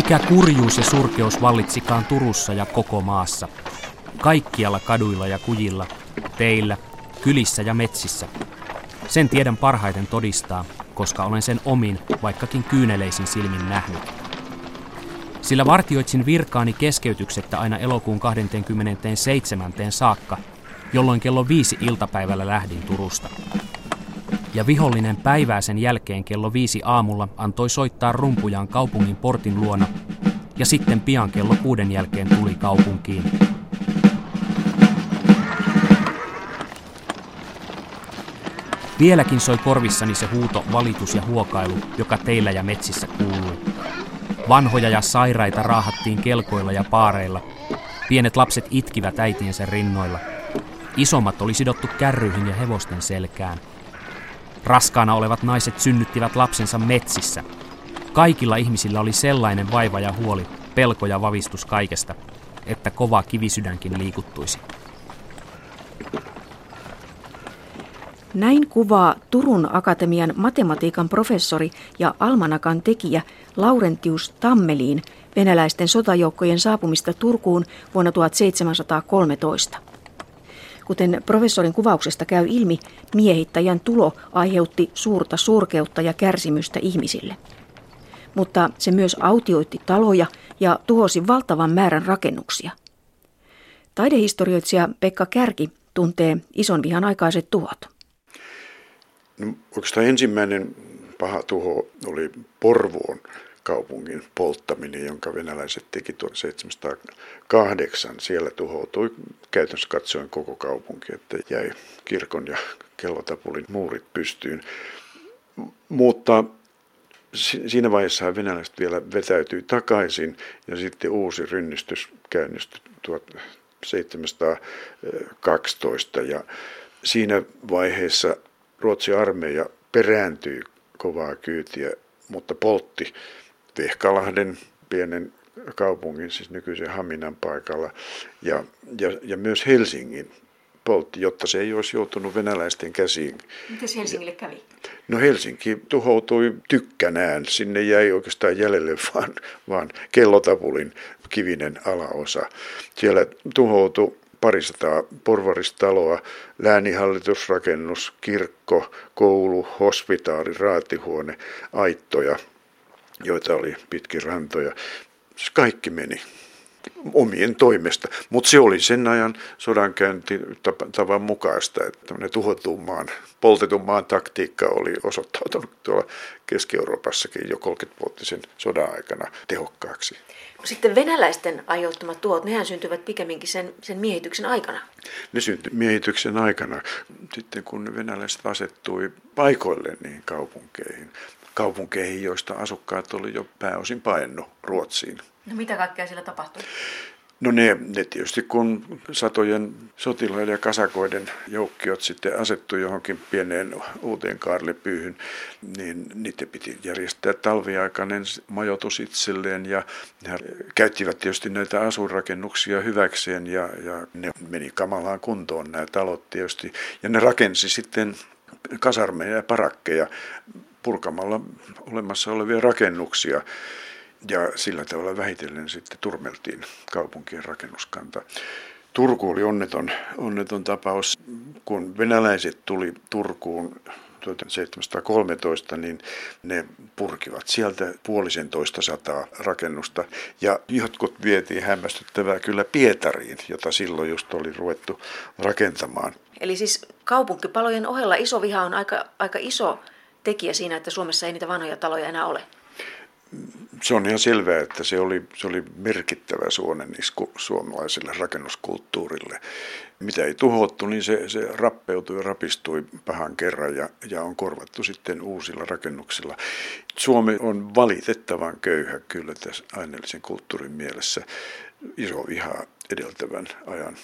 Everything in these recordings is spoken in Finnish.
Mikä kurjuus ja surkeus vallitsikaan Turussa ja koko maassa. Kaikkialla kaduilla ja kujilla, teillä, kylissä ja metsissä. Sen tiedän parhaiten todistaa, koska olen sen omin, vaikkakin kyyneleisin silmin nähnyt. Sillä vartioitsin virkaani keskeytyksettä aina elokuun 27. saakka, jolloin kello viisi iltapäivällä lähdin Turusta. Ja vihollinen päivää sen jälkeen kello viisi aamulla antoi soittaa rumpujaan kaupungin portin luona, ja sitten pian kello kuuden jälkeen tuli kaupunkiin. Vieläkin soi korvissani se huuto, valitus ja huokailu, joka teillä ja metsissä kuului. Vanhoja ja sairaita raahattiin kelkoilla ja paareilla. Pienet lapset itkivät äitiensä rinnoilla. Isommat oli sidottu kärryihin ja hevosten selkään. Raskaana olevat naiset synnyttivät lapsensa metsissä. Kaikilla ihmisillä oli sellainen vaiva ja huoli, pelko ja vavistus kaikesta, että kova kivisydänkin liikuttuisi. Näin kuvaa Turun Akatemian matematiikan professori ja almanakan tekijä Laurentius Tammeliin venäläisten sotajoukkojen saapumista Turkuun vuonna 1713. Kuten professorin kuvauksesta käy ilmi, miehittäjän tulo aiheutti suurta surkeutta ja kärsimystä ihmisille. Mutta se myös autioitti taloja ja tuhosi valtavan määrän rakennuksia. Taidehistorioitsija Pekka Kärki tuntee ison vihan aikaiset tuhot. No, oikeastaan ensimmäinen paha tuho oli Porvoon kaupungin polttaminen, jonka venäläiset teki 1708. Siellä tuhoutui käytännössä katsoen koko kaupunki, että jäi kirkon ja kellotapulin muurit pystyyn. Mutta siinä vaiheessa venäläiset vielä vetäytyi takaisin ja sitten uusi rynnistys käynnistyi 1712 ja siinä vaiheessa Ruotsin armeija perääntyi kovaa kyytiä, mutta poltti Vehkalahden pienen kaupungin, siis nykyisen Haminan paikalla, ja, ja, ja myös Helsingin poltti, jotta se ei olisi joutunut venäläisten käsiin. Miten Helsingille kävi? No Helsinki tuhoutui tykkänään. Sinne jäi oikeastaan jäljelle vaan, vaan kellotapulin kivinen alaosa. Siellä tuhoutui parisataa porvaristaloa, läänihallitusrakennus, kirkko, koulu, hospitaali, raatihuone, aittoja, joita oli pitkin rantoja. Kaikki meni omien toimesta. Mutta se oli sen ajan sodankäynti tavan mukaista, että tuhotun maan, poltetun maan taktiikka oli osoittautunut tuolla Keski-Euroopassakin jo 30-vuotisen sodan aikana tehokkaaksi. Sitten venäläisten aiheuttamat tuot, nehän syntyvät pikemminkin sen, sen miehityksen aikana. Ne syntyi miehityksen aikana, sitten kun venäläiset asettui paikoille niin kaupunkeihin, kaupunkeihin, joista asukkaat oli jo pääosin paennut Ruotsiin. No mitä kaikkea siellä tapahtui? No ne, ne tietysti kun satojen sotilaiden ja kasakoiden joukkiot sitten asettu johonkin pieneen uuteen kaarlepyyhyn, niin niiden piti järjestää talviaikainen majoitus itselleen ja he käyttivät tietysti näitä asuinrakennuksia hyväkseen ja, ja ne meni kamalaan kuntoon nämä talot tietysti. Ja ne rakensi sitten kasarmeja ja parakkeja purkamalla olemassa olevia rakennuksia ja sillä tavalla vähitellen sitten turmeltiin kaupunkien rakennuskanta. Turku oli onneton, onneton tapaus. Kun venäläiset tuli Turkuun 1713, niin ne purkivat sieltä puolisen toista sataa rakennusta. Ja jotkut vietiin hämmästyttävää kyllä Pietariin, jota silloin just oli ruvettu rakentamaan. Eli siis kaupunkipalojen ohella iso viha on aika, aika iso tekijä siinä, että Suomessa ei niitä vanhoja taloja enää ole se on ihan selvää, että se oli, se oli merkittävä suonenisku suomalaiselle rakennuskulttuurille. Mitä ei tuhottu, niin se, se rappeutui ja rapistui pahan kerran ja, ja on korvattu sitten uusilla rakennuksilla. Suomi on valitettavan köyhä kyllä tässä aineellisen kulttuurin mielessä iso viha edeltävän ajan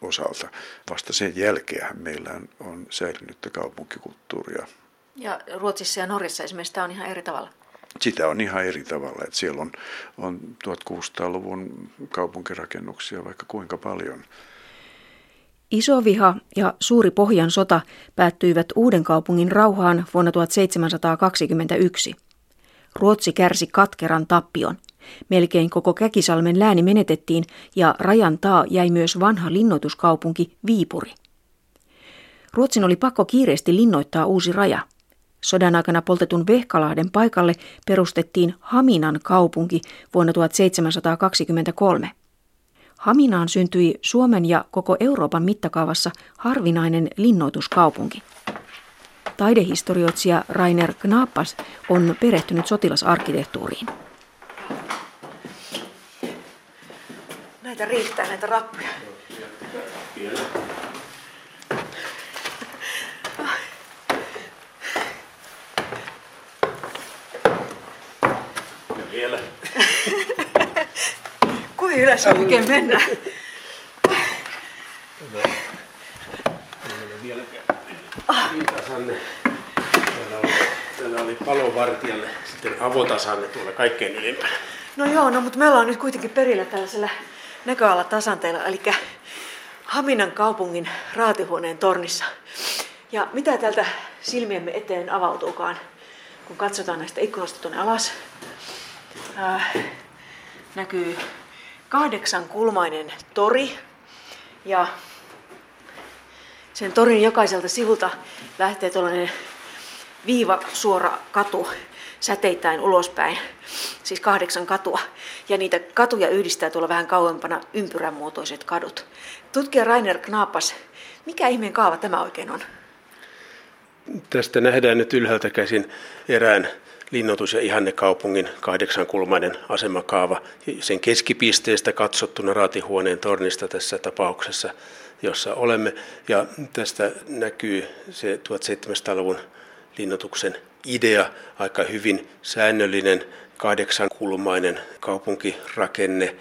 osalta. Vasta sen jälkeen meillä on säilynyttä kaupunkikulttuuria. Ja Ruotsissa ja Norjassa esimerkiksi tämä on ihan eri tavalla sitä on ihan eri tavalla. Että siellä on, on 1600-luvun kaupunkirakennuksia vaikka kuinka paljon. Iso viha ja suuri Pohjan sota päättyivät uuden kaupungin rauhaan vuonna 1721. Ruotsi kärsi katkeran tappion – Melkein koko Käkisalmen lääni menetettiin ja rajan taa jäi myös vanha linnoituskaupunki Viipuri. Ruotsin oli pakko kiireesti linnoittaa uusi raja. Sodan aikana poltetun Vehkalahden paikalle perustettiin Haminan kaupunki vuonna 1723. Haminaan syntyi Suomen ja koko Euroopan mittakaavassa harvinainen linnoituskaupunki. Taidehistorioitsija Rainer Knappas on perehtynyt sotilasarkkitehtuuriin. Näitä riittää, näitä rappuja. Ja vielä. Kuin ylös oikein mennä. Täällä oli, täällä oli palovartijalle sitten avotasanne tuolla kaikkein ylimpänä. No joo, no mutta me ollaan nyt kuitenkin perillä tällaisella näköalatasanteella, eli Haminan kaupungin raatihuoneen tornissa. Ja mitä täältä silmiemme eteen avautuukaan, kun katsotaan näistä ikkunasta tuonne alas, äh, näkyy kahdeksan kulmainen tori ja sen torin jokaiselta sivulta lähtee tuollainen viiva suora katu säteittäin ulospäin, siis kahdeksan katua. Ja niitä katuja yhdistää tuolla vähän kauempana ympyrän muotoiset kadut. Tutkija Rainer Knapas, mikä ihmeen kaava tämä oikein on? Tästä nähdään nyt ylhäältä käsin erään linnoitus- ja ihannekaupungin kahdeksankulmainen asemakaava. Sen keskipisteestä katsottuna raatihuoneen tornista tässä tapauksessa, jossa olemme. Ja tästä näkyy se 1700-luvun linnoituksen idea, aika hyvin säännöllinen kahdeksankulmainen kaupunkirakenne,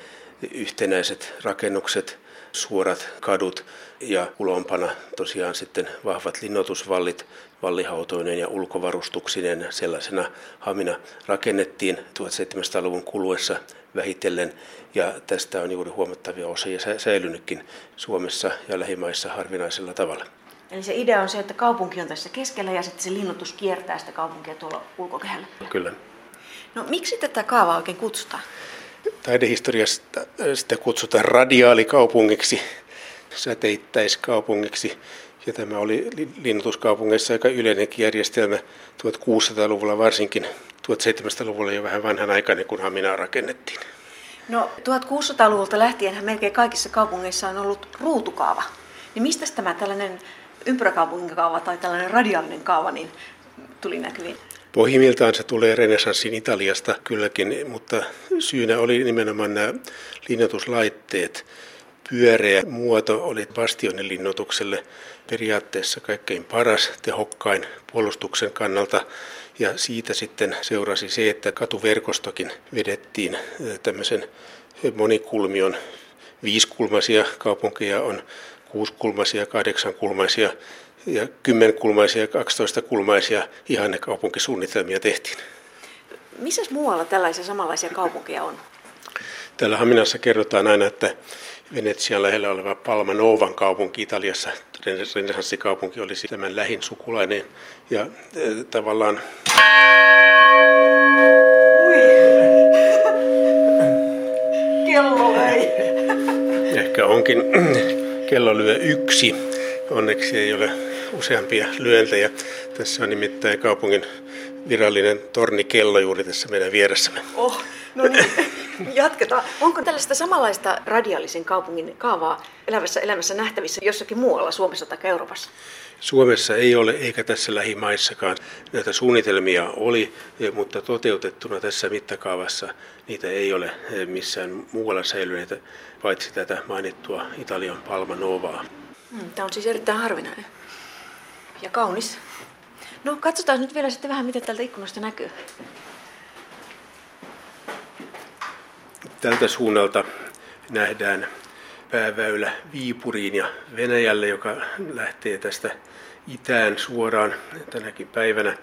yhtenäiset rakennukset, suorat kadut ja ulompana tosiaan sitten vahvat linnoitusvallit, vallihautoinen ja ulkovarustuksineen sellaisena Hamina rakennettiin 1700-luvun kuluessa vähitellen ja tästä on juuri huomattavia osia säilynytkin Suomessa ja lähimaissa harvinaisella tavalla. Eli se idea on se, että kaupunki on tässä keskellä ja sitten se linnoitus kiertää sitä kaupunkia tuolla ulkokehällä. Kyllä. No miksi tätä kaavaa oikein kutsutaan? Taidehistoriasta sitä kutsutaan radiaalikaupungiksi, säteittäiskaupungiksi. Ja tämä oli linnoituskaupungeissa aika yleinenkin järjestelmä 1600-luvulla varsinkin. 1700-luvulla jo vähän vanhan aikainen, kun Haminaa rakennettiin. No 1600-luvulta lähtien melkein kaikissa kaupungeissa on ollut ruutukaava. Niin mistä tämä tällainen ympyräkaupunkikaava tai tällainen radiaalinen kaava niin tuli näkyviin? Pohjimmiltaan se tulee renesanssin Italiasta kylläkin, mutta syynä oli nimenomaan nämä linnoituslaitteet. Pyöreä muoto oli bastionin linnoitukselle periaatteessa kaikkein paras, tehokkain puolustuksen kannalta. Ja siitä sitten seurasi se, että katuverkostokin vedettiin tämmöisen monikulmion viisikulmaisia kaupunkeja on kuusikulmaisia, kahdeksankulmaisia ja kymmenkulmaisia ja 12 kulmaisia ihannekaupunkisuunnitelmia tehtiin. Missä muualla tällaisia samanlaisia kaupunkeja on? Täällä Haminassa kerrotaan aina, että Venetsian lähellä oleva Palma Novan kaupunki Italiassa, renessanssikaupunki, olisi tämän lähin sukulainen. Ja äh, tavallaan... Ui. Kello löi. Ehkä onkin kello lyö yksi. Onneksi ei ole useampia lyöntejä. Tässä on nimittäin kaupungin virallinen tornikello juuri tässä meidän vieressämme. Oh, no niin, jatketaan. Onko tällaista samanlaista radiaalisen kaupungin kaavaa elävässä elämässä nähtävissä jossakin muualla Suomessa tai Euroopassa? Suomessa ei ole, eikä tässä lähimaissakaan. Näitä suunnitelmia oli, mutta toteutettuna tässä mittakaavassa niitä ei ole missään muualla säilyneitä, paitsi tätä mainittua Italian Palma Novaa. Hmm, Tämä on siis erittäin harvinainen ja kaunis. No katsotaan nyt vielä sitten vähän, mitä tältä ikkunasta näkyy. Tältä suunnalta nähdään pääväylä Viipuriin ja Venäjälle, joka lähtee tästä itään suoraan tänäkin päivänä.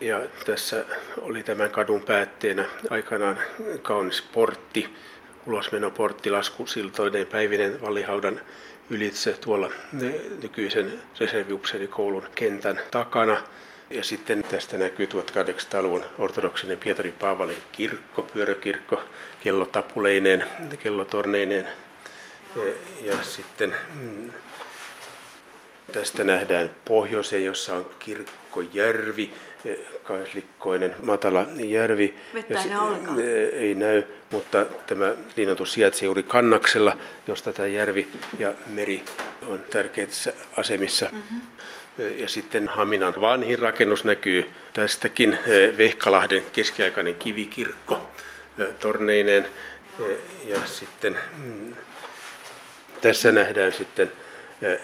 Ja tässä oli tämän kadun päätteenä aikanaan kaunis portti, ulosmenoportti laskusiltoineen päivinen Vallihaudan ylitse tuolla nykyisen reserviupseerikoulun kentän takana. Ja sitten tästä näkyy 1800-luvun ortodoksinen Pietari Paavalin kirkko, pyöräkirkko, kellotapuleineen, kellotorneineen. Ja sitten mm, tästä nähdään pohjoiseen, jossa on kirkkojärvi, kaislikkoinen matala järvi. Vettä ei näy ollenkaan. Ei näy, mutta tämä linnoitus sijaitsee juuri Kannaksella, josta tämä järvi ja meri on tärkeissä asemissa. Mm-hmm. Ja sitten Haminan vanhin rakennus näkyy tästäkin Vehkalahden keskiaikainen kivikirkko torneineen. Ja sitten mm, tässä nähdään sitten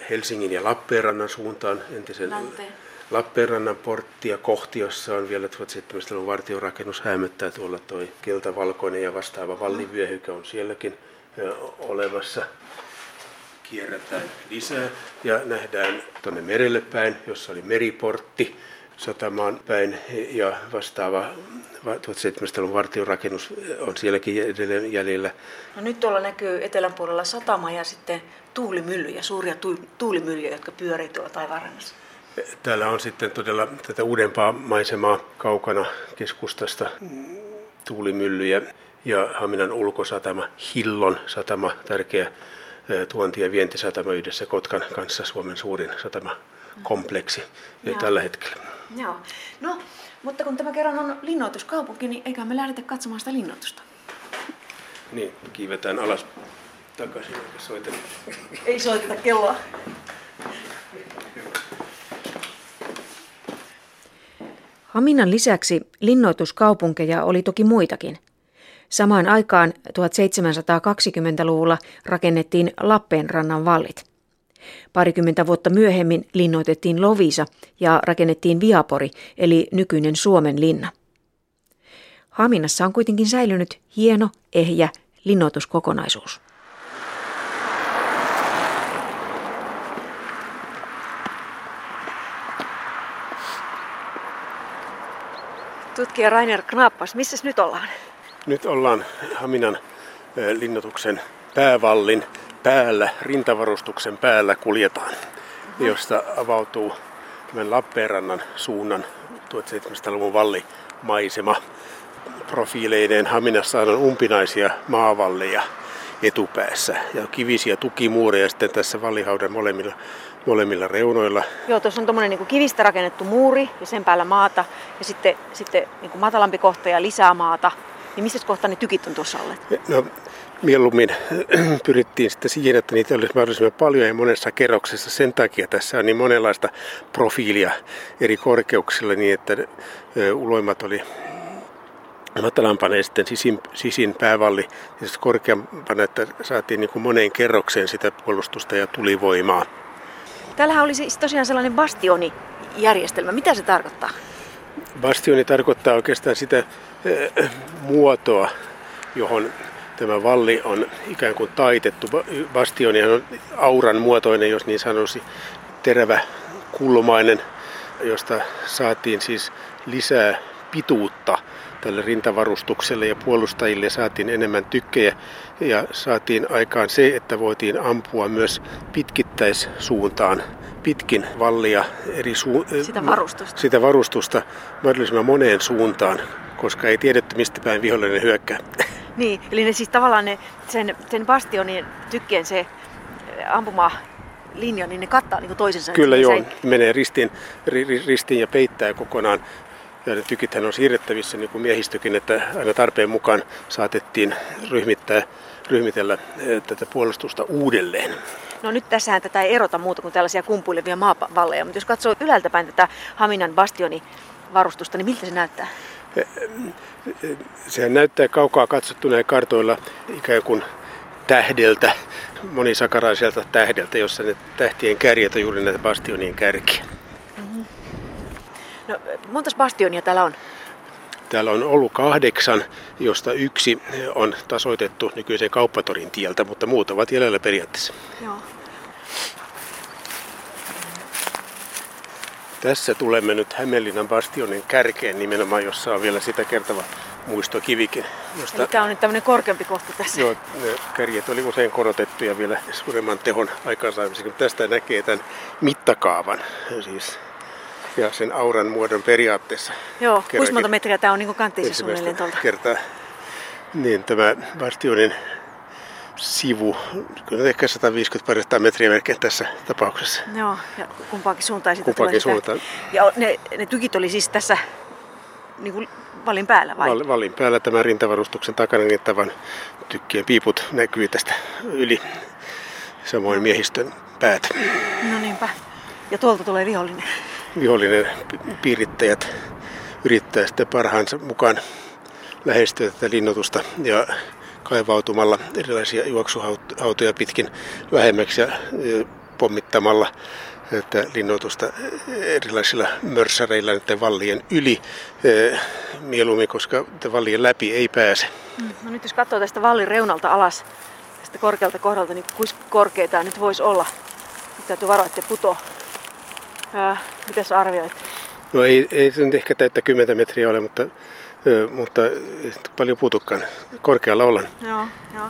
Helsingin ja Lappeenrannan suuntaan entisen Länteen. Lappeenrannan porttia kohti, jossa on vielä 1700-luvun vartiorakennus hämöttää tuolla toi keltavalkoinen ja vastaava vallivyöhykä on sielläkin olemassa. Kierretään lisää ja nähdään tuonne merelle päin, jossa oli meriportti satamaan päin ja vastaava 1700-luvun vartiorakennus on sielläkin edelleen jäljellä. No nyt tuolla näkyy etelän puolella satama ja sitten tuulimyllyjä, suuria tuulimyllyjä, jotka pyörii tuolla taivaanrannassa. Täällä on sitten todella tätä uudempaa maisemaa kaukana keskustasta, tuulimyllyjä ja Haminan ulkosatama, Hillon satama, tärkeä tuonti- ja vientisatama yhdessä Kotkan kanssa Suomen suurin satamakompleksi Joo. tällä hetkellä. Joo. No, mutta kun tämä kerran on linnoituskaupunki, niin eikä me lähdetä katsomaan sitä linnoitusta. Niin, kiivetään alas takaisin eikä soiteta. Ei soiteta kelloa. Haminan lisäksi linnoituskaupunkeja oli toki muitakin. Samaan aikaan 1720-luvulla rakennettiin Lappeenrannan vallit. Parikymmentä vuotta myöhemmin linnoitettiin Lovisa ja rakennettiin Viapori, eli nykyinen Suomen linna. Haminassa on kuitenkin säilynyt hieno, ehjä linnoituskokonaisuus. Tutkija Rainer Knappas, missä nyt ollaan? Nyt ollaan Haminan linnoituksen päävallin päällä, rintavarustuksen päällä kuljetaan, josta avautuu tämän Lappeenrannan suunnan 1700-luvun vallimaisema. Profiileineen Haminassa on umpinaisia maavalleja etupäässä ja kivisiä tukimuureja sitten tässä vallihaudan molemmilla molemmilla reunoilla. Joo, tuossa on tuommoinen niin kivistä rakennettu muuri ja sen päällä maata ja sitten, sitten niin kuin matalampi kohta ja lisää maata. Niin missä kohtaa ne tykit on tuossa olleet? No, mieluummin pyrittiin sitten siihen, että niitä olisi mahdollisimman paljon ja monessa kerroksessa. Sen takia tässä on niin monenlaista profiilia eri korkeuksilla niin, että uloimmat oli matalampana ja sitten sisin, sisin päävalli ja korkeampana, että saatiin niin kuin moneen kerrokseen sitä puolustusta ja tulivoimaa. Täällähän oli siis tosiaan sellainen bastionijärjestelmä. Mitä se tarkoittaa? Bastioni tarkoittaa oikeastaan sitä äh, muotoa, johon tämä valli on ikään kuin taitettu. Bastioni on auran muotoinen, jos niin sanoisi, terävä kulmainen, josta saatiin siis lisää pituutta tälle rintavarustukselle ja puolustajille saatiin enemmän tykkejä ja saatiin aikaan se, että voitiin ampua myös pitkittäissuuntaan pitkin vallia eri su- sitä, varustusta. sitä varustusta mahdollisimman moneen suuntaan, koska ei tiedetty mistä päin vihollinen hyökkää. Niin, eli ne siis tavallaan ne, sen, sen bastionin tykkien se ampuma linja, niin ne kattaa niin toisensa. Kyllä joo, se... menee ristiin, ristiin ja peittää kokonaan ja ne tykithän on siirrettävissä niin kuin miehistökin, että aina tarpeen mukaan saatettiin ryhmittää, ryhmitellä eh, tätä puolustusta uudelleen. No nyt tässähän tätä ei erota muuta kuin tällaisia kumpuilevia maavalleja, mutta jos katsoo ylältä päin tätä Haminan bastioni varustusta, niin miltä se näyttää? Eh, eh, sehän näyttää kaukaa katsottuna ja kartoilla ikään kuin tähdeltä, monisakaraiselta tähdeltä, jossa ne tähtien kärjet on juuri näitä bastionien kärkiä. Montas bastionia täällä on? Täällä on ollut kahdeksan, josta yksi on tasoitettu nykyisen kauppatorin tieltä, mutta muut ovat jäljellä periaatteessa. Joo. Tässä tulemme nyt Hämeenlinnan bastionin kärkeen nimenomaan, jossa on vielä sitä kertava muistokivikin. Josta... Eli tämä on nyt tämmöinen korkeampi kohta tässä. Joo, ne kärjet oli usein korotettu ja vielä suuremman tehon aikaansaamiseksi. Tästä näkee tämän mittakaavan. Siis ja sen auran muodon periaatteessa. Joo, kuinka monta metriä tämä on niin kanttiinsa suunnilleen tuolta? kertaa. Niin, tämä Bastionin sivu, kyllä ehkä 150 parista metriä melkein tässä tapauksessa. Joo, ja kumpaankin suuntaan sitä kumpaankin tulee suuntaan. Ja ne, ne tykit oli siis tässä niin kuin vallin päällä vai? Val, vallin päällä tämän rintavarustuksen takana niin tavan tykkien piiput näkyy tästä yli. Samoin miehistön päät. No niinpä. Ja tuolta tulee vihollinen. Vihollinen piirittäjät yrittää sitten parhaansa mukaan lähestyä tätä linnoitusta ja kaivautumalla erilaisia juoksuhautoja pitkin vähemmäksi ja pommittamalla että linnoitusta erilaisilla mörssäreillä näiden vallien yli mieluummin, koska vallien läpi ei pääse. Mm, no nyt jos katsoo tästä vallin reunalta alas, tästä korkealta kohdalta, niin kuinka korkeita nyt voisi olla? Nyt täytyy varoa, että putoo. Mitä sä arvioit? No ei, ei se nyt ehkä täyttä 10 metriä ole, mutta mutta paljon puutukkaan. Korkealla ollaan. Joo, joo.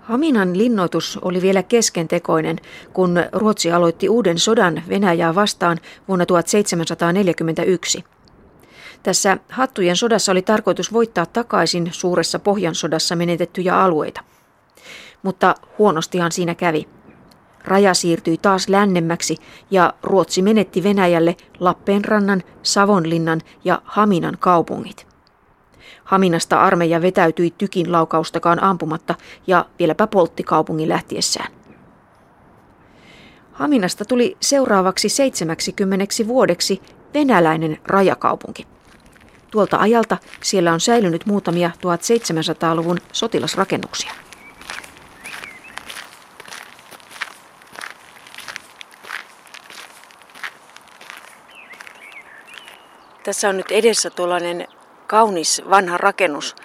Haminan linnoitus oli vielä keskentekoinen, kun Ruotsi aloitti uuden sodan Venäjää vastaan vuonna 1741. Tässä Hattujen sodassa oli tarkoitus voittaa takaisin suuressa Pohjansodassa menetettyjä alueita. Mutta huonostihan siinä kävi. Raja siirtyi taas lännemmäksi ja Ruotsi menetti Venäjälle Lappeenrannan, Savonlinnan ja Haminan kaupungit. Haminasta armeija vetäytyi tykin laukaustakaan ampumatta ja vieläpä poltti kaupungin lähtiessään. Haminasta tuli seuraavaksi 70 vuodeksi venäläinen rajakaupunki. Tuolta ajalta siellä on säilynyt muutamia 1700-luvun sotilasrakennuksia. Tässä on nyt edessä tuollainen kaunis vanha rakennus,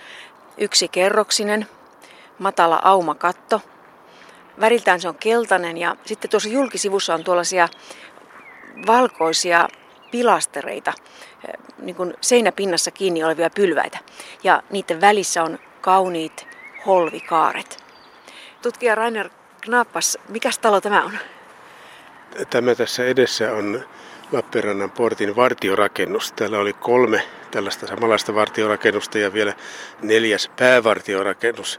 yksi kerroksinen, matala aumakatto. Väriltään se on keltainen ja sitten tuossa julkisivussa on tuollaisia valkoisia pilastereita, eh, niin kuin seinäpinnassa kiinni olevia pylväitä. Ja niiden välissä on kauniit holvikaaret. Tutkija Rainer Knappas, mikä talo tämä on? Tämä tässä edessä on Lappeenrannan portin vartiorakennus. Täällä oli kolme tällaista samanlaista vartiorakennusta ja vielä neljäs päävartiorakennus.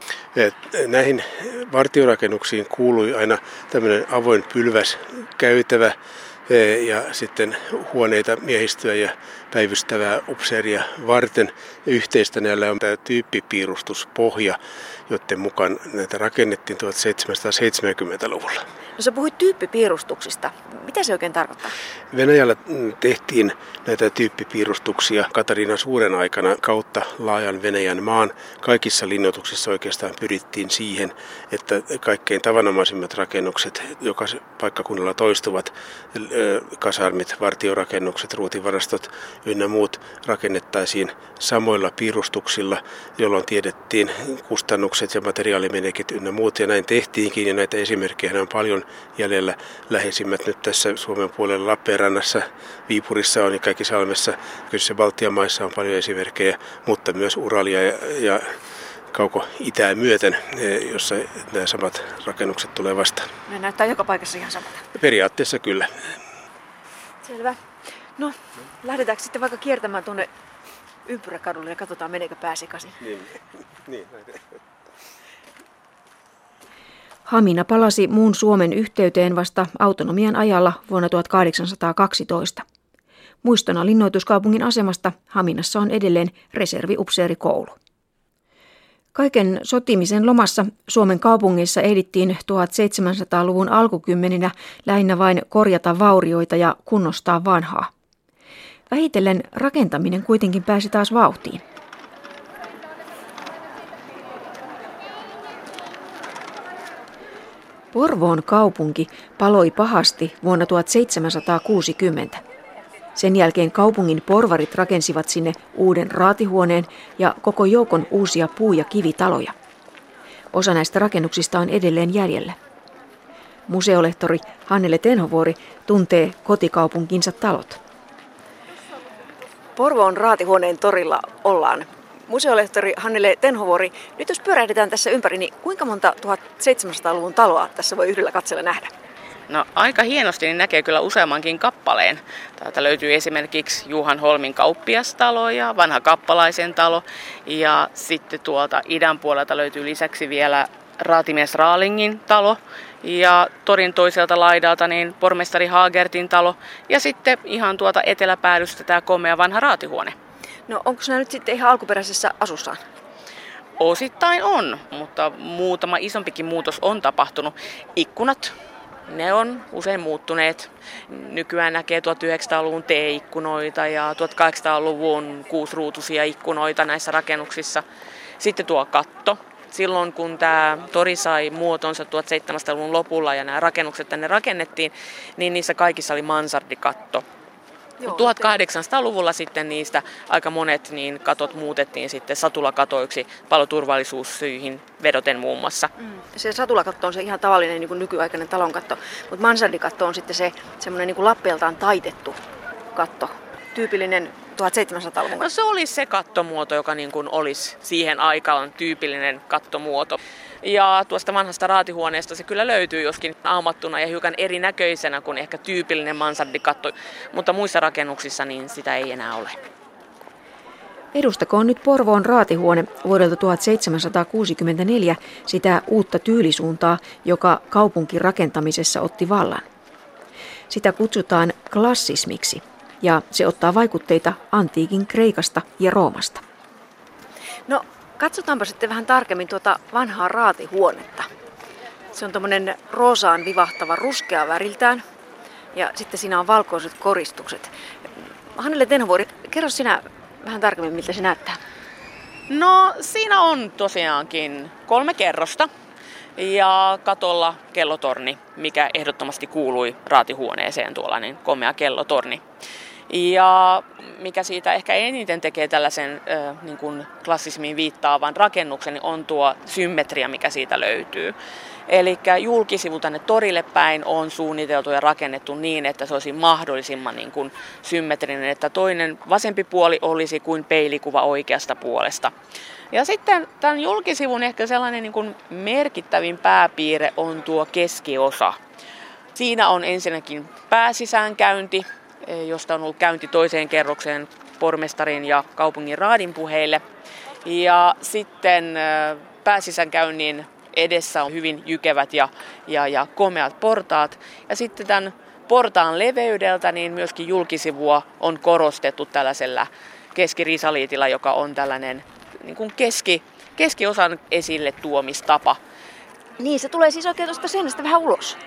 Näihin vartiorakennuksiin kuului aina tämmöinen avoin pylväs käytävä e, ja sitten huoneita miehistöä ja päivystävää upseeria varten. Yhteistä näillä on tämä tyyppipiirustuspohja, joiden mukaan näitä rakennettiin 1770-luvulla. No sä puhuit tyyppipiirustuksista. Mitä se oikein tarkoittaa? Venäjällä mm, tehtiin näitä tyyppipiirustuksia Katariina Suuren aikana kautta laajan Venäjän maan. Kaikissa linnoituksissa oikeastaan pyrittiin siihen, että kaikkein tavanomaisimmat rakennukset joka paikkakunnalla toistuvat, kasarmit, vartiorakennukset, ruotivarastot ynnä muut rakennettaisiin samoilla piirustuksilla, jolloin tiedettiin kustannukset ja materiaalimenekit ynnä muut. Ja näin tehtiinkin ja näitä esimerkkejä on paljon jäljellä. Läheisimmät nyt tässä Suomen puolella Lappeenrannassa, Viipurissa on ja kaikki Salmessa. Kyllä Baltian maissa on paljon esimerkkejä, mutta myös Uralia ja, ja kauko itää myöten, e, jossa nämä samat rakennukset tulee vastaan. Ne näyttää joka paikassa ihan samalta. Periaatteessa kyllä. Selvä. No, lähdetäänkö sitten vaikka kiertämään tuonne ympyräkadulle ja katsotaan meneekö pääsekaisin. Niin, niin. Hamina palasi muun Suomen yhteyteen vasta autonomian ajalla vuonna 1812. Muistona linnoituskaupungin asemasta Haminassa on edelleen reserviupseerikoulu. Kaiken sotimisen lomassa Suomen kaupungeissa ehdittiin 1700-luvun alkukymmeninä lähinnä vain korjata vaurioita ja kunnostaa vanhaa. Vähitellen rakentaminen kuitenkin pääsi taas vauhtiin. Porvoon kaupunki paloi pahasti vuonna 1760. Sen jälkeen kaupungin porvarit rakensivat sinne uuden raatihuoneen ja koko joukon uusia puu- ja kivitaloja. Osa näistä rakennuksista on edelleen jäljellä. Museolehtori Hannele Tenhovuori tuntee kotikaupunkinsa talot. Porvoon raatihuoneen torilla ollaan. Museolehtori Hannele Tenhovuori, nyt jos pyörähdetään tässä ympäri, niin kuinka monta 1700-luvun taloa tässä voi yhdellä katsella nähdä? No aika hienosti niin näkee kyllä useammankin kappaleen. Täältä löytyy esimerkiksi Juhan Holmin kauppiastalo ja vanha kappalaisen talo. Ja sitten tuolta idän puolelta löytyy lisäksi vielä raatimies Raalingin talo ja torin toiselta laidalta niin pormestari Haagertin talo ja sitten ihan tuota eteläpäädystä tämä komea vanha raatihuone. No onko nämä nyt sitten ihan alkuperäisessä asussaan? Osittain on, mutta muutama isompikin muutos on tapahtunut. Ikkunat, ne on usein muuttuneet. Nykyään näkee 1900-luvun T-ikkunoita ja 1800-luvun kuusruutuisia ikkunoita näissä rakennuksissa. Sitten tuo katto. Silloin kun tämä tori sai muotonsa 1700-luvun lopulla ja nämä rakennukset tänne rakennettiin, niin niissä kaikissa oli mansardikatto. Joo, 1800-luvulla sitten niistä aika monet niin katot muutettiin sitten satulakatoiksi paloturvallisuussyihin vedoten muun muassa. Mm. Se satulakatto on se ihan tavallinen niin kuin nykyaikainen talonkatto, mutta mansardikatto on sitten se semmoinen niin lappeeltaan taitettu katto. Tyypillinen 1700-luvun. No se olisi se kattomuoto, joka niin kuin olisi siihen aikaan tyypillinen kattomuoto. Ja tuosta vanhasta raatihuoneesta se kyllä löytyy joskin aamattuna ja hiukan erinäköisenä kuin ehkä tyypillinen mansardikatto, mutta muissa rakennuksissa niin sitä ei enää ole. Edustakoon nyt Porvoon raatihuone vuodelta 1764 sitä uutta tyylisuuntaa, joka kaupunkirakentamisessa otti vallan. Sitä kutsutaan klassismiksi ja se ottaa vaikutteita antiikin Kreikasta ja Roomasta. No Katsotaanpa sitten vähän tarkemmin tuota vanhaa raatihuonetta. Se on tuommoinen roosaan vivahtava ruskea väriltään ja sitten siinä on valkoiset koristukset. Hannele Tenhovuori, kerro sinä vähän tarkemmin, miltä se näyttää. No siinä on tosiaankin kolme kerrosta ja katolla kellotorni, mikä ehdottomasti kuului raatihuoneeseen tuollainen komea kellotorni. Ja mikä siitä ehkä eniten tekee tällaisen niin kuin klassismiin viittaavan rakennuksen, niin on tuo symmetria, mikä siitä löytyy. Eli julkisivu tänne torille päin on suunniteltu ja rakennettu niin, että se olisi mahdollisimman niin kuin symmetrinen, että toinen vasempi puoli olisi kuin peilikuva oikeasta puolesta. Ja sitten tämän julkisivun ehkä sellainen niin kuin merkittävin pääpiirre on tuo keskiosa. Siinä on ensinnäkin pääsisäänkäynti, josta on ollut käynti toiseen kerrokseen pormestarin ja kaupungin raadin puheille. Ja sitten eh, pääsisänkäynnin edessä on hyvin jykevät ja, ja, ja komeat portaat. Ja sitten tämän portaan leveydeltä niin myöskin julkisivua on korostettu tällaisella keskirisaliitilla, joka on tällainen niin kuin keski, keskiosan esille tuomistapa. Niin, se tulee siis oikein tuosta seinästä vähän ulos.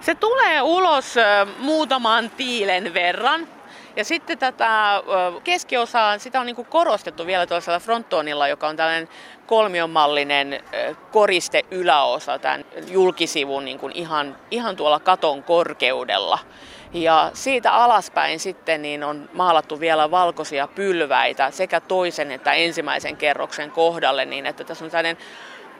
Se tulee ulos muutaman tiilen verran. Ja sitten tätä keskiosaa, sitä on niin korostettu vielä toisella fronttonilla, joka on tällainen kolmionmallinen koriste yläosa tämän julkisivun niin kuin ihan, ihan tuolla katon korkeudella. Ja siitä alaspäin sitten niin on maalattu vielä valkoisia pylväitä sekä toisen että ensimmäisen kerroksen kohdalle, niin että tässä on tällainen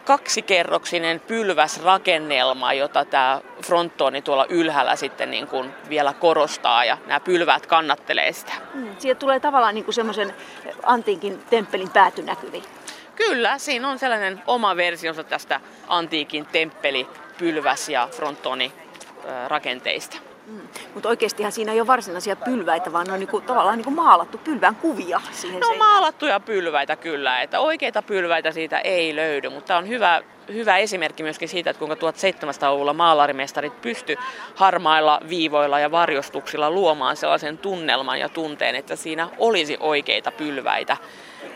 kaksikerroksinen pylväsrakennelma, jota tämä fronttoni tuolla ylhäällä sitten niin kuin vielä korostaa ja nämä pylväät kannattelee sitä. Mm, siitä tulee tavallaan niin kuin semmoisen antiikin temppelin pääty näkyviin. Kyllä, siinä on sellainen oma versionsa tästä antiikin temppeli, pylväs ja fronttoni rakenteista. Mm. Mutta oikeastihan siinä ei ole varsinaisia pylväitä, vaan ne on niinku, tavallaan niinku maalattu pylvään kuvia siihen No seinään. maalattuja pylväitä kyllä, että oikeita pylväitä siitä ei löydy, mutta on hyvä, hyvä esimerkki myöskin siitä, että kuinka 1700-luvulla maalarimestarit pysty harmailla viivoilla ja varjostuksilla luomaan sellaisen tunnelman ja tunteen, että siinä olisi oikeita pylväitä.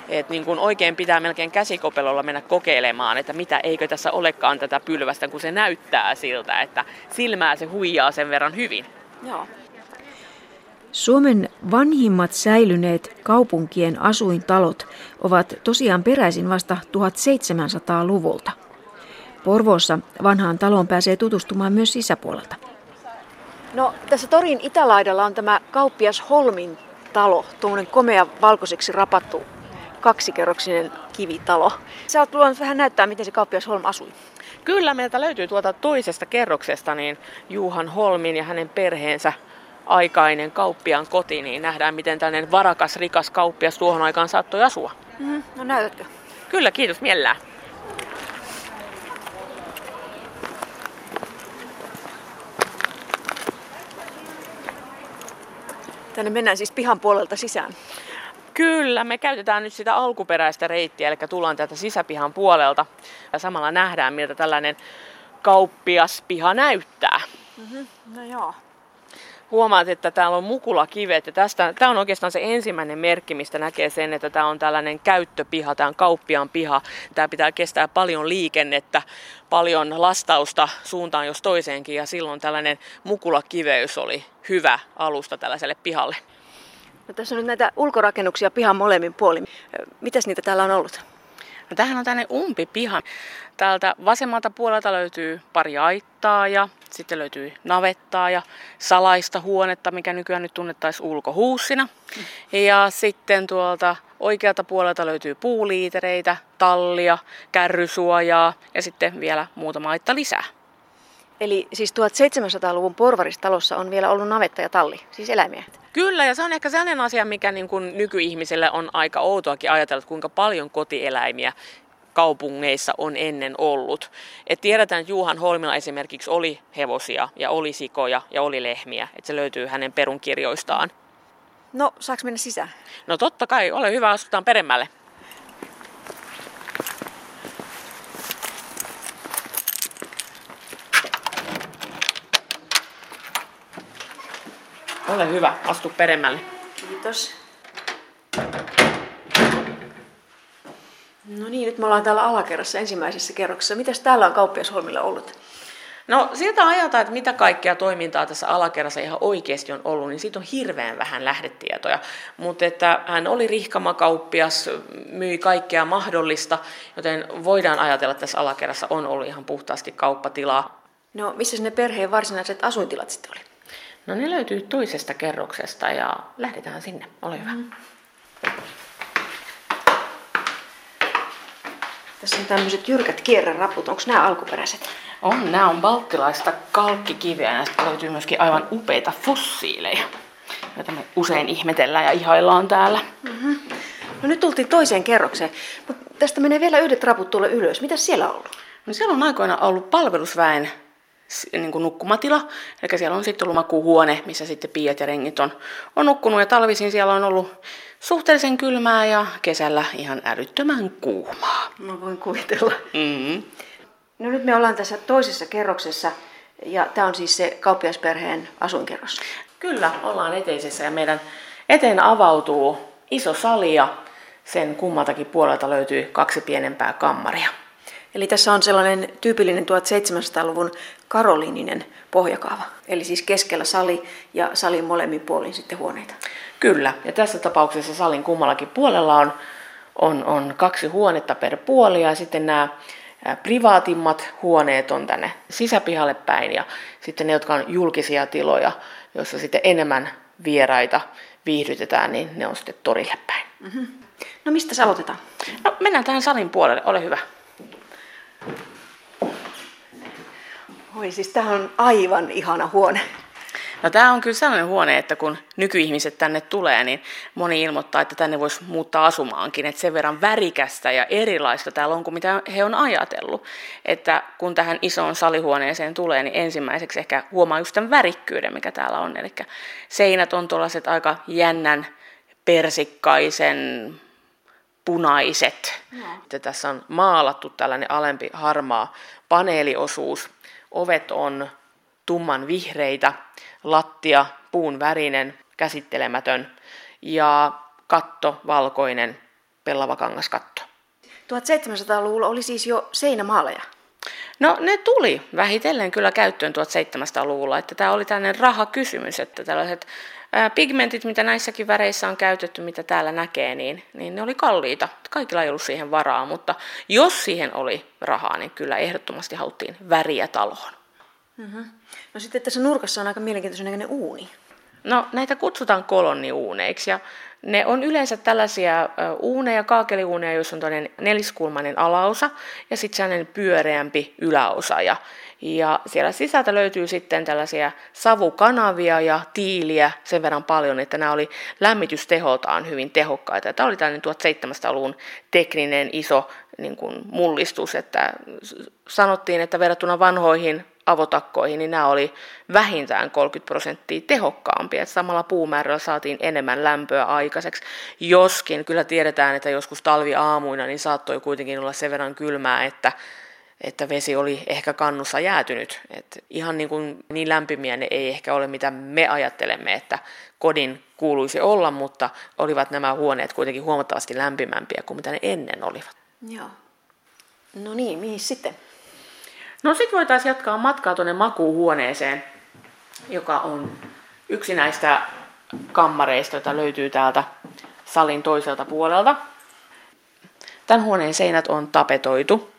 Et niin kun oikein pitää melkein käsikopelolla mennä kokeilemaan, että mitä eikö tässä olekaan tätä pylvästä, kun se näyttää siltä, että silmää se huijaa sen verran hyvin. Joo. Suomen vanhimmat säilyneet kaupunkien asuintalot ovat tosiaan peräisin vasta 1700-luvulta. Porvoossa vanhaan taloon pääsee tutustumaan myös sisäpuolelta. No, tässä torin itälaidalla on tämä kauppias Holmin talo, tuommoinen komea valkoiseksi rapattu kaksikerroksinen kivitalo. Sä oot luonut vähän näyttää, miten se kauppias Holm asui. Kyllä, meiltä löytyy tuolta toisesta kerroksesta niin Juhan Holmin ja hänen perheensä aikainen kauppiaan koti, niin nähdään, miten tällainen varakas, rikas kauppias tuohon aikaan saattoi asua. Mm-hmm. No näytätkö? Kyllä, kiitos mielellään. Tänne mennään siis pihan puolelta sisään. Kyllä, me käytetään nyt sitä alkuperäistä reittiä, eli tullaan täältä sisäpihan puolelta. Ja samalla nähdään, miltä tällainen kauppiaspiha näyttää. Mm-hmm. No joo. Huomaat, että täällä on mukulakivet ja tästä, tämä on oikeastaan se ensimmäinen merkki, mistä näkee sen, että tämä on tällainen käyttöpiha, tämä on kauppiaan piha. Tämä pitää kestää paljon liikennettä, paljon lastausta suuntaan jos toiseenkin ja silloin tällainen mukulakiveys oli hyvä alusta tällaiselle pihalle. No, tässä on nyt näitä ulkorakennuksia pihan molemmin puolin. Mitäs niitä täällä on ollut? No, tämähän on tänne umpipiha. Täältä vasemmalta puolelta löytyy pari aittaa ja sitten löytyy navettaa ja salaista huonetta, mikä nykyään nyt tunnettaisiin ulkohuussina. Ja sitten tuolta oikealta puolelta löytyy puuliitereitä, tallia, kärrysuojaa ja sitten vielä muutama aitta lisää. Eli siis 1700-luvun porvaristalossa on vielä ollut navetta ja talli, siis eläimiä. Kyllä, ja se on ehkä sellainen asia, mikä niin kuin nykyihmiselle on aika outoakin ajatella, että kuinka paljon kotieläimiä kaupungeissa on ennen ollut. Et tiedetään, että Juhan Holmilla esimerkiksi oli hevosia ja oli sikoja ja oli lehmiä, että se löytyy hänen perunkirjoistaan. No, saaks mennä sisään? No totta kai, ole hyvä, astutaan peremmälle. Ole hyvä, astu peremmälle. Kiitos. No niin, nyt me ollaan täällä alakerrassa ensimmäisessä kerroksessa. Mitäs täällä on kauppiasholmilla ollut? No siltä ajalta, että mitä kaikkea toimintaa tässä alakerrassa ihan oikeasti on ollut, niin siitä on hirveän vähän lähdetietoja. Mutta että hän oli rihkamakauppias, myi kaikkea mahdollista, joten voidaan ajatella, että tässä alakerrassa on ollut ihan puhtaasti kauppatilaa. No missä ne perheen varsinaiset asuintilat sitten oli? No ne löytyy toisesta kerroksesta ja lähdetään sinne. Ole hyvä. Mm. Tässä on tämmöiset jyrkät kierreraput. Onko nämä alkuperäiset? On, nämä on balttilaista kalkkikiveä ja näistä löytyy myöskin aivan upeita fossiileja, joita me usein ihmetellään ja ihaillaan täällä. Mm-hmm. No nyt tultiin toiseen kerrokseen, mutta tästä menee vielä yhdet raput tuolle ylös. Mitä siellä on ollut? No siellä on aikoina ollut palvelusväen niin kuin nukkumatila. Eli siellä on sitten ollut makuuhuone, missä sitten piiat ja rengit on, on nukkunut. Ja talvisin siellä on ollut suhteellisen kylmää ja kesällä ihan älyttömän kuumaa. Mä voin kuvitella. Mm-hmm. No nyt me ollaan tässä toisessa kerroksessa ja tämä on siis se kauppiasperheen asuinkerros. Kyllä, ollaan eteisessä ja meidän eteen avautuu iso sali ja sen kummaltakin puolelta löytyy kaksi pienempää kammaria. Eli tässä on sellainen tyypillinen 1700-luvun karolininen pohjakaava. Eli siis keskellä sali ja salin molemmin puolin sitten huoneita. Kyllä, ja tässä tapauksessa salin kummallakin puolella on, on, on kaksi huonetta per puoli ja sitten nämä privaatimmat huoneet on tänne sisäpihalle päin ja sitten ne, jotka on julkisia tiloja, joissa sitten enemmän vieraita viihdytetään, niin ne on sitten torille päin. Mm-hmm. No mistä aloitetaan? No mennään tähän salin puolelle, ole hyvä. Oi siis tämä on aivan ihana huone. No tämä on kyllä sellainen huone, että kun nykyihmiset tänne tulee, niin moni ilmoittaa, että tänne voisi muuttaa asumaankin. Että sen verran värikästä ja erilaista täällä on kuin mitä he on ajatellut. Että kun tähän isoon salihuoneeseen tulee, niin ensimmäiseksi ehkä huomaa just tämän värikkyyden, mikä täällä on. Eli seinät on tuollaiset aika jännän persikkaisen punaiset. No. Tässä on maalattu tällainen alempi harmaa paneeliosuus. Ovet on tumman vihreitä, lattia puun värinen, käsittelemätön ja katto valkoinen, pellava kangaskatto. 1700-luvulla oli siis jo seinämaaleja. No ne tuli vähitellen kyllä käyttöön 1700-luvulla, että tämä oli tällainen rahakysymys, että tällaiset pigmentit, mitä näissäkin väreissä on käytetty, mitä täällä näkee, niin, niin ne oli kalliita. Kaikilla ei ollut siihen varaa, mutta jos siihen oli rahaa, niin kyllä ehdottomasti haluttiin väriä taloon. Mm-hmm. No sitten tässä nurkassa on aika mielenkiintoinen näköinen uuni. No näitä kutsutaan kolonniuuneiksi ja ne on yleensä tällaisia uuneja, kaakeliuuneja, joissa on toinen neliskulmainen alaosa ja sitten sellainen pyöreämpi yläosa. Ja, ja siellä sisältä löytyy sitten tällaisia savukanavia ja tiiliä sen verran paljon, että nämä oli lämmitysteholtaan hyvin tehokkaita. Tämä oli tällainen 1700-luvun tekninen iso niin kuin mullistus, että sanottiin, että verrattuna vanhoihin avotakkoihin, niin nämä oli vähintään 30 prosenttia tehokkaampia. Että samalla puumäärällä saatiin enemmän lämpöä aikaiseksi. Joskin kyllä tiedetään, että joskus talviaamuina niin saattoi kuitenkin olla sen verran kylmää, että että vesi oli ehkä kannussa jäätynyt. Et ihan niin, kuin, niin lämpimiä ne ei ehkä ole, mitä me ajattelemme, että kodin kuuluisi olla, mutta olivat nämä huoneet kuitenkin huomattavasti lämpimämpiä kuin mitä ne ennen olivat. Joo. No niin, mihin sitten? No sitten voitaisiin jatkaa matkaa tuonne makuuhuoneeseen, joka on yksi näistä kammareista, joita löytyy täältä salin toiselta puolelta. Tämän huoneen seinät on tapetoitu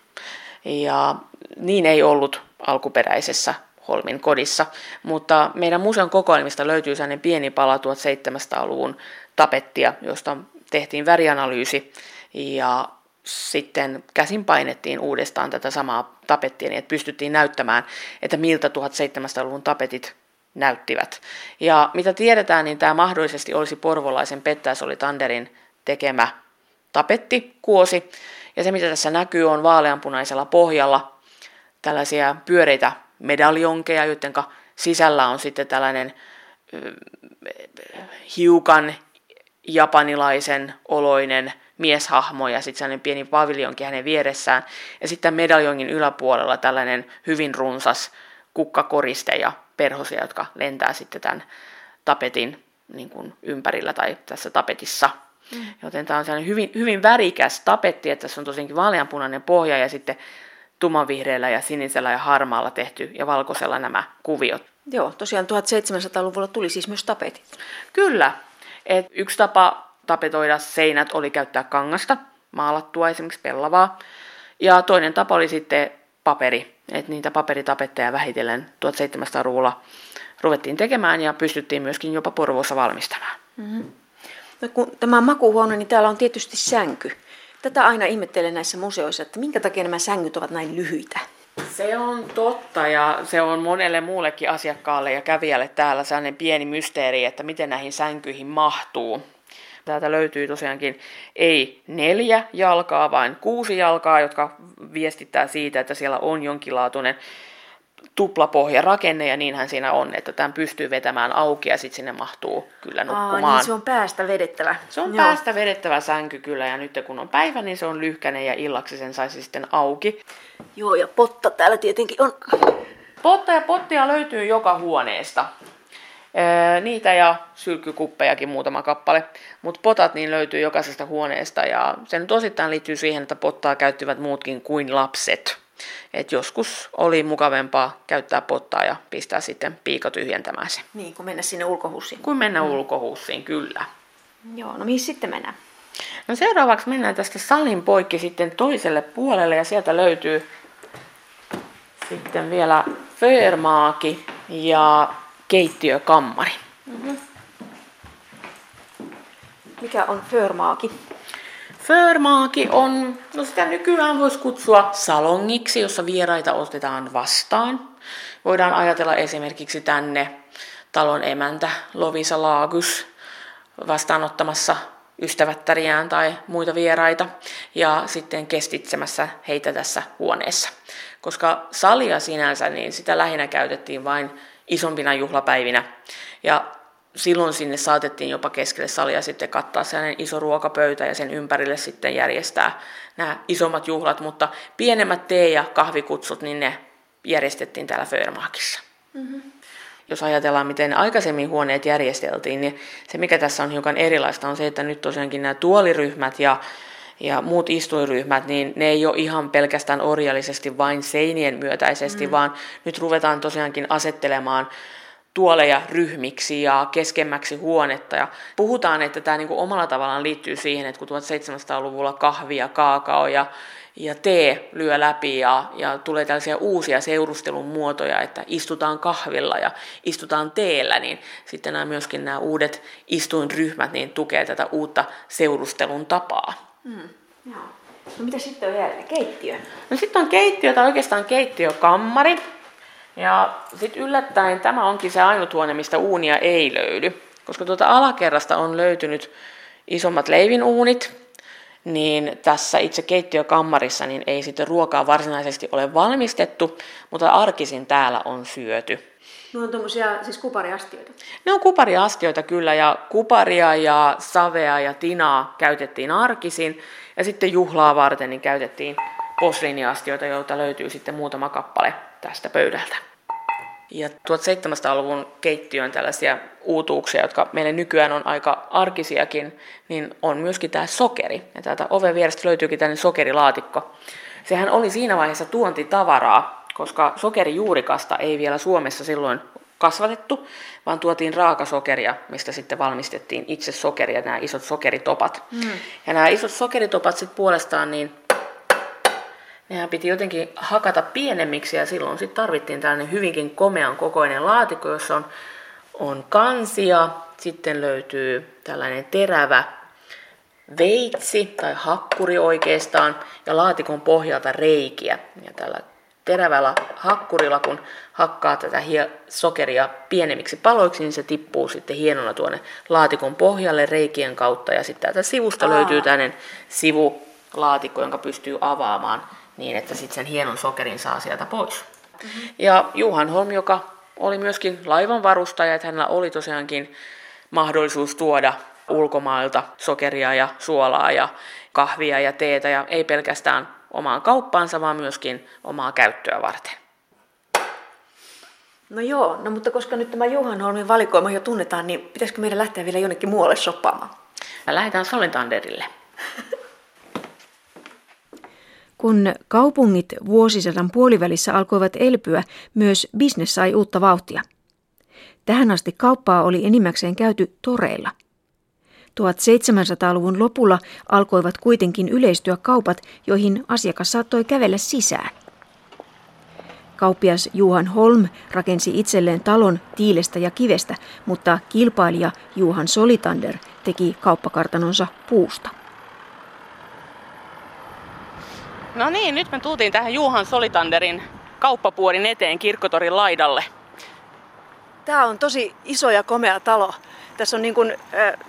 ja niin ei ollut alkuperäisessä Holmin kodissa, mutta meidän museon kokoelmista löytyy sellainen pieni pala 1700-luvun tapettia, josta tehtiin värianalyysi ja sitten käsin painettiin uudestaan tätä samaa tapettia niin, että pystyttiin näyttämään, että miltä 1700-luvun tapetit näyttivät. Ja mitä tiedetään, niin tämä mahdollisesti olisi porvolaisen Pettäisoli Tanderin tekemä tapetti, kuosi. Ja se, mitä tässä näkyy, on vaaleanpunaisella pohjalla tällaisia pyöreitä medaljonkeja, joiden sisällä on sitten tällainen hiukan japanilaisen oloinen mieshahmo ja sitten sellainen pieni paviljonki hänen vieressään. Ja sitten medaljongin yläpuolella tällainen hyvin runsas kukkakoriste ja perhosia, jotka lentää sitten tämän tapetin niin kuin ympärillä tai tässä tapetissa. Mm. Joten tämä on sellainen hyvin, hyvin värikäs tapetti, että tässä on tosiaankin vaaleanpunainen pohja ja sitten tummanvihreällä ja sinisellä ja harmaalla tehty ja valkoisella nämä kuviot. Joo, tosiaan 1700-luvulla tuli siis myös tapetit. Kyllä. Et yksi tapa tapetoida seinät oli käyttää kangasta, maalattua esimerkiksi pellavaa. Ja toinen tapa oli sitten paperi, että niitä paperitapetteja vähitellen 1700-luvulla ruvettiin tekemään ja pystyttiin myöskin jopa Porvoossa valmistamaan. Mm-hmm. No, kun tämä on makuuhuone, niin täällä on tietysti sänky. Tätä aina ihmettelen näissä museoissa, että minkä takia nämä sängyt ovat näin lyhyitä. Se on totta ja se on monelle muullekin asiakkaalle ja kävijälle täällä sellainen pieni mysteeri, että miten näihin sänkyihin mahtuu. Täältä löytyy tosiaankin ei neljä jalkaa, vaan kuusi jalkaa, jotka viestittää siitä, että siellä on jonkinlaatuinen tuplapohjarakenne ja niinhän siinä on, että tämän pystyy vetämään auki ja sitten sinne mahtuu kyllä nukkumaan. Aa, niin se on päästä vedettävä. Se on Joo. päästä vedettävä sänky kyllä ja nyt kun on päivä, niin se on lyhkäinen ja illaksi sen saisi sitten auki. Joo ja potta täällä tietenkin on. Potta ja pottia löytyy joka huoneesta. Niitä ja sylkykuppejakin muutama kappale, mutta potat niin löytyy jokaisesta huoneesta ja se nyt osittain liittyy siihen, että pottaa käyttivät muutkin kuin lapset. Et joskus oli mukavempaa käyttää pottaa ja pistää sitten piika tyhjentämään se. Niin, kun mennä sinne ulkohussiin. Kun mennä mm. ulkohussiin, kyllä. Joo, no mihin sitten mennään? No seuraavaksi mennään tästä salin poikki sitten toiselle puolelle ja sieltä löytyy sitten vielä Föörmaaki ja keittiökammari. Mm-hmm. Mikä on Föörmaaki? Föörmaaki on, no sitä nykyään voisi kutsua salongiksi, jossa vieraita otetaan vastaan. Voidaan ajatella esimerkiksi tänne talon emäntä Lovisa Laagus vastaanottamassa ystävättäriään tai muita vieraita ja sitten kestitsemässä heitä tässä huoneessa. Koska salia sinänsä, niin sitä lähinnä käytettiin vain isompina juhlapäivinä. Ja silloin sinne saatettiin jopa keskelle salia sitten kattaa sellainen iso ruokapöytä ja sen ympärille sitten järjestää nämä isommat juhlat, mutta pienemmät tee- ja kahvikutsut, niin ne järjestettiin täällä Föörmaakissa. Mm-hmm. Jos ajatellaan, miten aikaisemmin huoneet järjesteltiin, niin se mikä tässä on hiukan erilaista on se, että nyt tosiaankin nämä tuoliryhmät ja ja muut istuinryhmät, niin ne ei ole ihan pelkästään orjallisesti vain seinien myötäisesti, mm. vaan nyt ruvetaan tosiaankin asettelemaan tuoleja ryhmiksi ja keskemmäksi huonetta. Ja puhutaan, että tämä niin kuin omalla tavallaan liittyy siihen, että kun 1700-luvulla kahvi ja kaakao ja, ja tee lyö läpi ja, ja tulee tällaisia uusia seurustelun muotoja, että istutaan kahvilla ja istutaan teellä, niin sitten nämä myöskin nämä uudet istuinryhmät niin tukee tätä uutta seurustelun tapaa. Mm, joo. No mitä sitten on jälleen? Keittiö? No sitten on keittiö tai oikeastaan keittiökammari. Ja sitten yllättäen tämä onkin se ainut huone, mistä uunia ei löydy. Koska tuota alakerrasta on löytynyt isommat leivinuunit, niin tässä itse keittiökammarissa niin ei sitten ruokaa varsinaisesti ole valmistettu, mutta arkisin täällä on syöty. No on tuommoisia siis kupariastioita. Ne on kupariastioita kyllä ja kuparia ja savea ja tinaa käytettiin arkisin ja sitten juhlaa varten niin käytettiin posliiniastioita, joita löytyy sitten muutama kappale tästä pöydältä. Ja 1700-luvun keittiön tällaisia uutuuksia, jotka meille nykyään on aika arkisiakin, niin on myöskin tämä sokeri. Ja täältä oven vierestä löytyykin tällainen sokerilaatikko. Sehän oli siinä vaiheessa tuontitavaraa, koska sokerijuurikasta ei vielä Suomessa silloin kasvatettu, vaan tuotiin raakasokeria, mistä sitten valmistettiin itse sokeria, nämä isot sokeritopat. Mm. Ja nämä isot sokeritopat sitten puolestaan, niin Nehän piti jotenkin hakata pienemmiksi ja silloin sitten tarvittiin tällainen hyvinkin komean kokoinen laatikko, jossa on, on kansia, sitten löytyy tällainen terävä veitsi tai hakkuri oikeastaan ja laatikon pohjalta reikiä. Ja tällä terävällä hakkurilla, kun hakkaa tätä sokeria pienemmiksi paloiksi, niin se tippuu sitten hienona tuonne laatikon pohjalle reikien kautta. Ja sitten täältä sivusta Aa. löytyy tällainen sivulaatikko, jonka pystyy avaamaan niin, että sitten sen hienon sokerin saa sieltä pois. Mm-hmm. Ja Juhan Holm, joka oli myöskin laivan varustaja, että hänellä oli tosiaankin mahdollisuus tuoda ulkomailta sokeria ja suolaa ja kahvia ja teetä ja ei pelkästään omaan kauppaansa, vaan myöskin omaa käyttöä varten. No joo, no mutta koska nyt tämä Juhan Holmin valikoima jo tunnetaan, niin pitäisikö meidän lähteä vielä jonnekin muualle shoppaamaan? Lähdetään Solintanderille. Kun kaupungit vuosisadan puolivälissä alkoivat elpyä, myös bisnes sai uutta vauhtia. Tähän asti kauppaa oli enimmäkseen käyty toreilla. 1700-luvun lopulla alkoivat kuitenkin yleistyä kaupat, joihin asiakas saattoi kävellä sisään. Kauppias Juhan Holm rakensi itselleen talon tiilestä ja kivestä, mutta kilpailija Juhan Solitander teki kauppakartanonsa puusta. No niin, nyt me tultiin tähän Juhan Solitanderin kauppapuorin eteen kirkkotorin laidalle. Tämä on tosi iso ja komea talo. Tässä on niin kuin,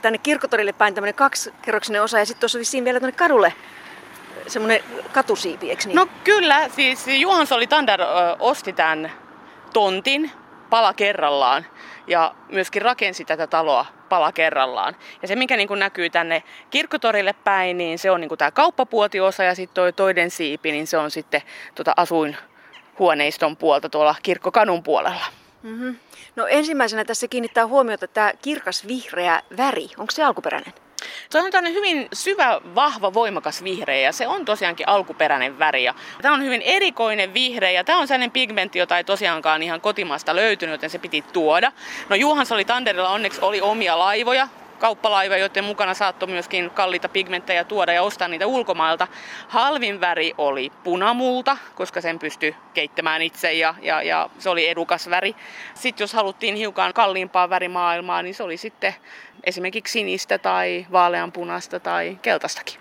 tänne kirkkotorille päin tämmöinen kaksikerroksinen osa ja sitten tuossa vissiin vielä tänne kadulle semmoinen katusiipi, eikö niin? No kyllä, siis Juhan Solitander osti tämän tontin pala kerrallaan ja myöskin rakensi tätä taloa pala kerrallaan. Ja se, mikä niin kuin näkyy tänne kirkkotorille päin, niin se on niin kuin tämä kauppapuotiosa ja sitten toi toinen siipi, niin se on sitten tota asuinhuoneiston puolta tuolla kirkkokadun puolella. Mm-hmm. No ensimmäisenä tässä kiinnittää huomiota tämä kirkas vihreä väri. Onko se alkuperäinen? Se on tämmöinen hyvin syvä, vahva, voimakas vihreä ja se on tosiaankin alkuperäinen väri. Ja tämä on hyvin erikoinen vihreä ja tämä on sellainen pigmentti, jota ei tosiaankaan ihan kotimaasta löytynyt, joten se piti tuoda. No Juhans oli Tanderilla onneksi oli omia laivoja, kauppalaiva, joiden mukana saattoi myöskin kalliita pigmenttejä tuoda ja ostaa niitä ulkomailta. Halvin väri oli punamulta, koska sen pystyi keittämään itse ja, ja, ja se oli edukas väri. Sitten jos haluttiin hiukan kalliimpaa värimaailmaa, niin se oli sitten esimerkiksi sinistä tai vaaleanpunasta tai keltaistakin.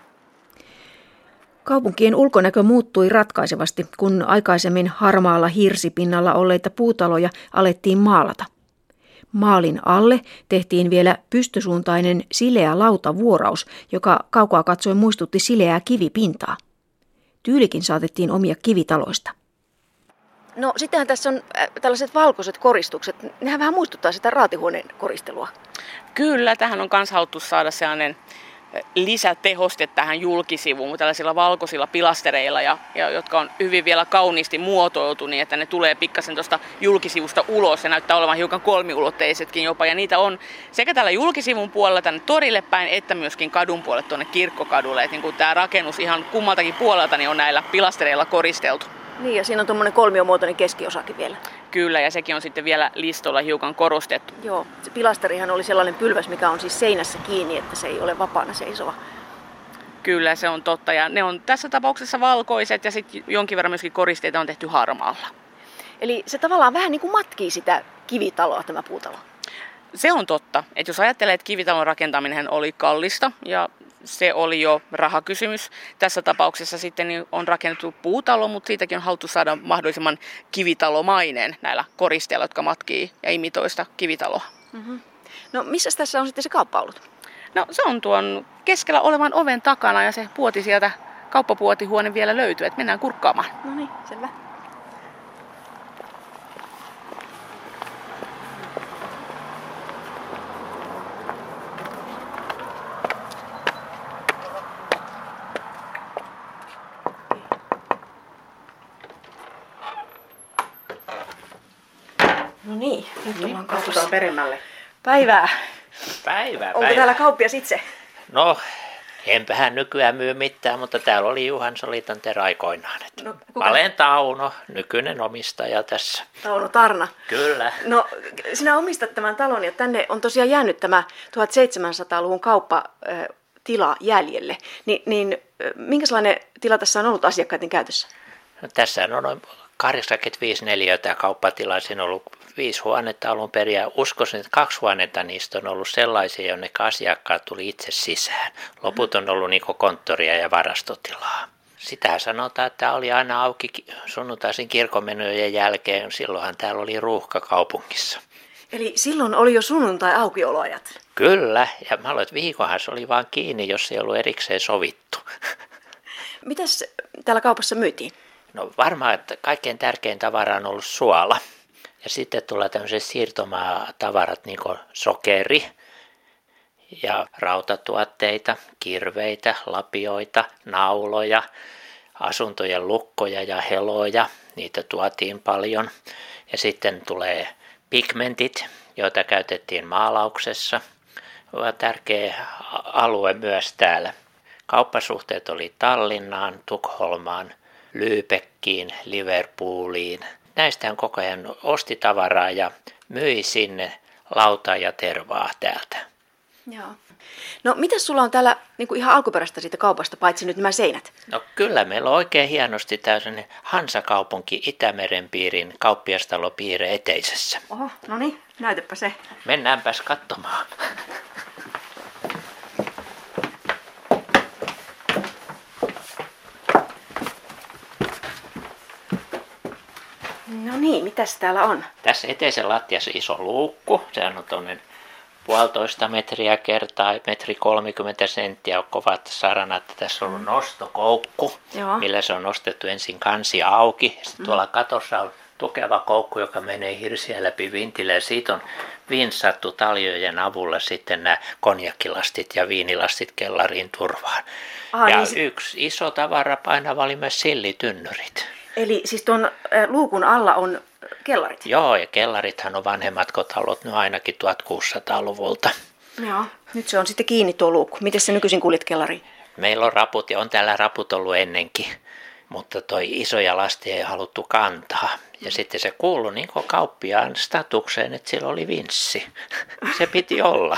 Kaupunkien ulkonäkö muuttui ratkaisevasti, kun aikaisemmin harmaalla hirsipinnalla olleita puutaloja alettiin maalata. Maalin alle tehtiin vielä pystysuuntainen sileä lautavuoraus, joka kaukaa katsoen muistutti sileää kivipintaa. Tyylikin saatettiin omia kivitaloista. No sittenhän tässä on äh, tällaiset valkoiset koristukset. Nehän vähän muistuttaa sitä raatihuoneen koristelua. Kyllä, tähän on myös haluttu saada sellainen lisätehoste tähän julkisivuun tällaisilla valkoisilla pilastereilla, ja, ja, jotka on hyvin vielä kauniisti muotoiltu niin, että ne tulee pikkasen tuosta julkisivusta ulos ja näyttää olevan hiukan kolmiulotteisetkin jopa. Ja niitä on sekä tällä julkisivun puolella tänne torille päin, että myöskin kadun puolelle tuonne kirkkokadulle. Että niin kuin tämä rakennus ihan kummaltakin puolelta niin on näillä pilastereilla koristeltu. Niin, ja siinä on tuommoinen kolmiomuotoinen keskiosakin vielä. Kyllä, ja sekin on sitten vielä listolla hiukan korostettu. Joo, se pilasterihan oli sellainen pylväs, mikä on siis seinässä kiinni, että se ei ole vapaana seisova. Kyllä, se on totta. Ja ne on tässä tapauksessa valkoiset ja sitten jonkin verran myöskin koristeita on tehty harmaalla. Eli se tavallaan vähän niin kuin matkii sitä kivitaloa, tämä puutalo. Se on totta. Että jos ajattelee, että kivitalon rakentaminen oli kallista ja se oli jo rahakysymys. Tässä tapauksessa sitten niin on rakennettu puutalo, mutta siitäkin on haluttu saada mahdollisimman kivitalomainen näillä koristeilla, jotka matkii ja imitoista kivitaloa. Mm-hmm. No missä tässä on sitten se kauppa ollut? No se on tuon keskellä olevan oven takana ja se puoti sieltä, kauppapuotihuone vielä löytyy, että mennään kurkkaamaan. No niin, selvä. No niin, kaupassa. peremmälle. Päivää. Päivää, Onko päivää. täällä kauppias itse? No, enpähän nykyään myy mitään, mutta täällä oli Juhan Solitanter aikoinaan. Että No, kuka- Valen Tauno, nykyinen omistaja tässä. Tauno Tarna. Kyllä. No, sinä omistat tämän talon ja tänne on tosiaan jäänyt tämä 1700-luvun kauppatila jäljelle. Ni, niin minkälainen tila tässä on ollut asiakkaiden käytössä? No, tässä on noin 85 neliötä. Siinä on ollut viisi huonetta alun perin ja uskoisin, että kaksi huonetta niistä on ollut sellaisia, jonne asiakkaat tuli itse sisään. Loput on ollut niin konttoria ja varastotilaa. Sitähän sanotaan, että tämä oli aina auki ki- sunnuntaisin kirkonmenojen jälkeen. Silloinhan täällä oli ruuhka kaupungissa. Eli silloin oli jo sunnuntai-aukioloajat. Kyllä, ja mä aloin, että viikonhan se oli vaan kiinni, jos ei ollut erikseen sovittu. Mitäs täällä kaupassa myytiin? No varmaan, että kaikkein tärkein tavara on ollut suola. Ja sitten tulee tämmöiset siirtomaatavarat, niin kuin sokeri ja rautatuotteita, kirveitä, lapioita, nauloja, asuntojen lukkoja ja heloja. Niitä tuotiin paljon. Ja sitten tulee pigmentit, joita käytettiin maalauksessa. Tärkeä alue myös täällä. Kauppasuhteet oli Tallinnaan, Tukholmaan, Lyypekkiin, Liverpooliin. Näistähän koko ajan osti tavaraa ja myi sinne lautaa ja tervaa täältä. Joo. No, mitä sulla on täällä niin kuin ihan alkuperäistä siitä kaupasta, paitsi nyt nämä seinät? No kyllä meillä on oikein hienosti tämmöinen Hansakaupunki Itämeren piirin kauppiastalopiire eteisessä. Oho, no niin, näytäpä se. Mennäänpäs katsomaan. No niin, mitäs täällä on? Tässä eteisen lattiassa iso luukku. Sehän on tuonne puolitoista metriä kertaa metri 30 senttiä on kovat saranat. Tässä on ollut nostokoukku, Joo. millä se on nostettu ensin kansi auki. Sitten tuolla katossa on tukeva koukku, joka menee hirsiä läpi vintille ja siitä on vinsattu taljojen avulla sitten nämä konjakkilastit ja viinilastit kellariin turvaan. Aha, ja niin se- yksi iso tavara painava oli myös sillitynnyrit. Eli siis tuon luukun alla on kellarit? Joo, ja kellarithan on vanhemmat kotalot, on ainakin 1600-luvulta. Joo. Nyt se on sitten kiinni tuo luukku. Miten se nykyisin kuljet kellariin? Meillä on raput ja on täällä raput ollut ennenkin, mutta toi isoja lastia ei haluttu kantaa. Ja sitten se kuului niin kauppiaan statukseen, että sillä oli vinssi. Se piti olla.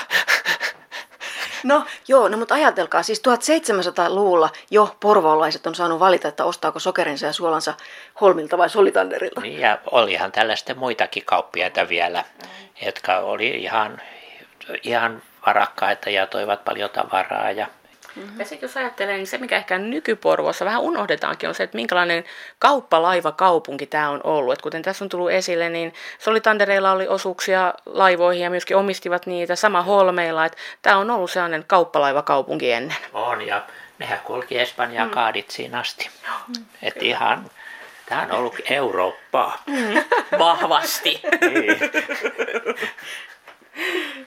No joo, no mutta ajatelkaa, siis 1700-luvulla jo porvoolaiset on saanut valita, että ostaako sokerinsa ja suolansa Holmilta vai Solitanderilta. Niin, ja olihan tällaista muitakin kauppiaita vielä, jotka oli ihan, ihan varakkaita ja toivat paljon tavaraa. Ja Ja sitten jos ajattelee, niin se mikä ehkä nykyporvossa vähän unohdetaankin on se, että minkälainen kauppalaivakaupunki tämä on ollut. Et kuten tässä on tullut esille, niin Solitandereilla oli osuuksia laivoihin ja myöskin omistivat niitä sama Holmeilla. Että tämä on ollut sellainen kauppalaivakaupunki ennen. on, ja nehän kulki Espanjaa kaaditsiin asti. Että ihan, tämä on ollut Eurooppaa. Vahvasti. Niin.